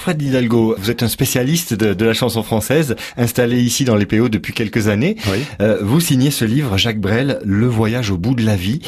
Fred Hidalgo, vous êtes un spécialiste de, la chanson française, installé ici dans les PO depuis quelques années. Euh, vous signez ce livre, Jacques Brel, Le voyage au bout de la vie.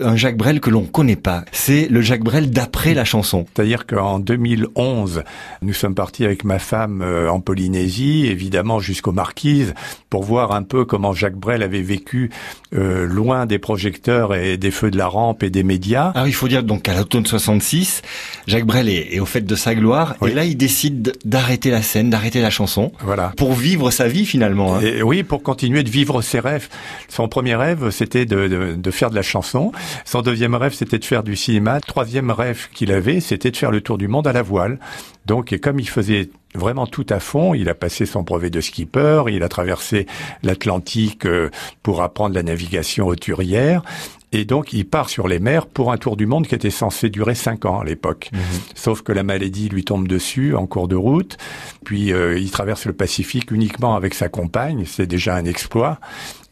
Un Jacques Brel que l'on connaît pas. C'est le Jacques Brel d'après la chanson. C'est-à-dire qu'en 2011, nous sommes partis avec ma femme euh, en Polynésie, évidemment jusqu'aux Marquises, pour voir un peu comment Jacques Brel avait vécu euh, loin des projecteurs et des feux de la rampe et des médias. Alors il faut dire donc qu'à l'automne 66, Jacques Brel est, au fait de sa gloire et là il décide d'arrêter la scène, d'arrêter la chanson, voilà, pour vivre sa vie finalement. Hein. Et oui, pour continuer de vivre ses rêves. Son premier rêve, c'était de, de, de, faire de la chanson. Son deuxième rêve, c'était de faire du cinéma. Troisième rêve qu'il avait, c'était de faire le tour du monde à la voile. Donc, et comme il faisait vraiment tout à fond. Il a passé son brevet de skipper, il a traversé l'Atlantique euh, pour apprendre la navigation auturière. Et donc, il part sur les mers pour un tour du monde qui était censé durer cinq ans à l'époque. Mhm. Sauf que la maladie lui tombe dessus en cours de route. Puis, euh, il traverse le Pacifique uniquement avec sa compagne. C'est déjà un exploit.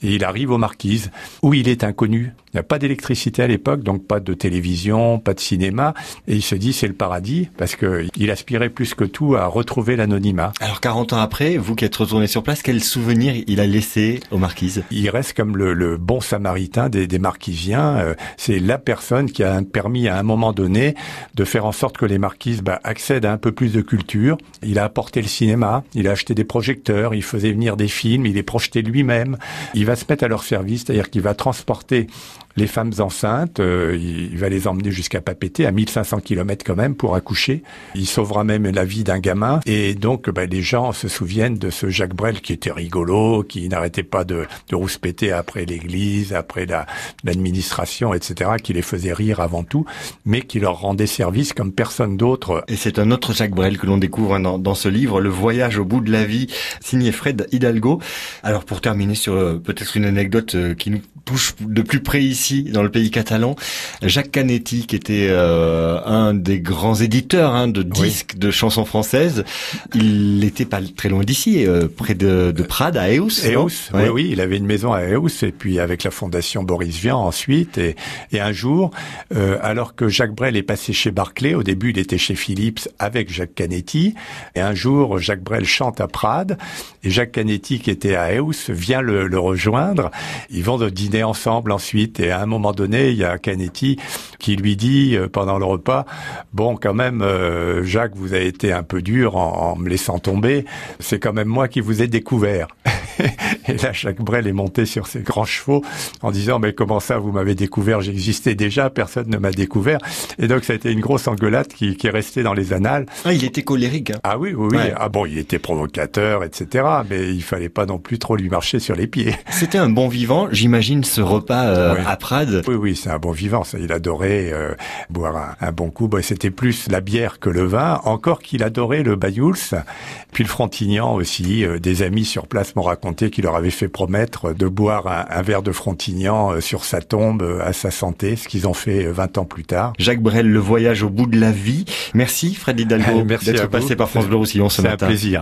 Et il arrive aux Marquises, où il est inconnu. Il n'y a pas d'électricité à l'époque, donc pas de télévision, pas de cinéma. Et il se dit, c'est le paradis, parce que il aspirait plus que tout à retrouver l'anonymat. Alors, 40 ans après, vous qui êtes retourné sur place, quel souvenir il a laissé aux Marquises? Il reste comme le, bon samaritain des, des Marquisiens. Euh, c'est la personne qui a permis à un moment donné de faire en sorte que les Marquises bah, accèdent à un peu plus de culture. Il a apporté le cinéma, il a acheté des projecteurs, il faisait venir des films, il les projetait lui-même. Il va se mettre à leur service, c'est-à-dire qu'il va transporter les femmes enceintes, euh, il, va les emmener jusqu'à Papété, à 1500 km quand même, pour accoucher. Il sauvera même la vie d'un gamin. Et donc, bah, les gens se souviennent de ce Jacques Brel qui était rigolo, qui n'arrêtait pas de, de rouspéter après l'église, après l'administration, etc., qui les faisait rire avant tout, mais qui leur rendait service comme personne d'autre. Et c'est un autre Jacques Brel que l'on découvre dans, dans, ce livre, Le voyage au bout de la vie, signé Fred Hidalgo. Alors, pour terminer sur euh, peut-être une anecdote euh, qui nous touche de plus près ici, dans le pays catalan. Jacques Canetti, qui était euh, un des grands éditeurs hein, de disques de chansons françaises, il n'était pas très loin d'ici, euh, près de, de, Prades, à Eus. Eus, oui, oui, il avait une maison à Eus, et puis avec la fondation Boris Vian ensuite, et, et un jour, euh, alors que Jacques Brel est passé chez Barclay, au début il était chez Philips avec Jacques Canetti, et un jour Jacques Brel chante à Prades, et Jacques Canetti qui était à Eus vient le, le rejoindre, ils vont dîner ensemble ensuite, et à un moment donné, il y a Canetti qui lui dit euh, pendant le repas, bon, quand même, euh, Jacques, vous avez été un peu dur en, me laissant tomber. C'est quand même moi qui vous ai découvert. et là, Jacques Brel est monté sur ses grands chevaux en disant, mais comment ça, vous m'avez découvert? J'existais déjà, personne ne m'a découvert. Et donc, ça a été une grosse engueulade qui, qui est restée dans les annales. Ah, il était colérique. Hein. Ah oui, oui, oui. Ah bon, il était provocateur, etc. Mais il fallait pas non plus trop lui marcher sur les pieds. C'était un bon vivant, j'imagine, ce repas euh, à Prades. Oui, oui, c'est un bon vivant. Ça. Il adorait euh, boire un, bon coup. Bon, C'était plus la bière que le vin. Encore qu'il adorait le Bayouls. Puis le Frontignan aussi. Euh, des amis sur place m'ont raconté qu'il leur avait fait promettre de boire un, verre de Frontignan euh, sur sa tombe à sa santé, ce qu'ils ont fait 20 ans plus tard. Jacques Brel, le voyage au bout de la vie. Merci Fred Hidalgo d'être passé par France Bleu Roussillon ce matin. C'est un plaisir.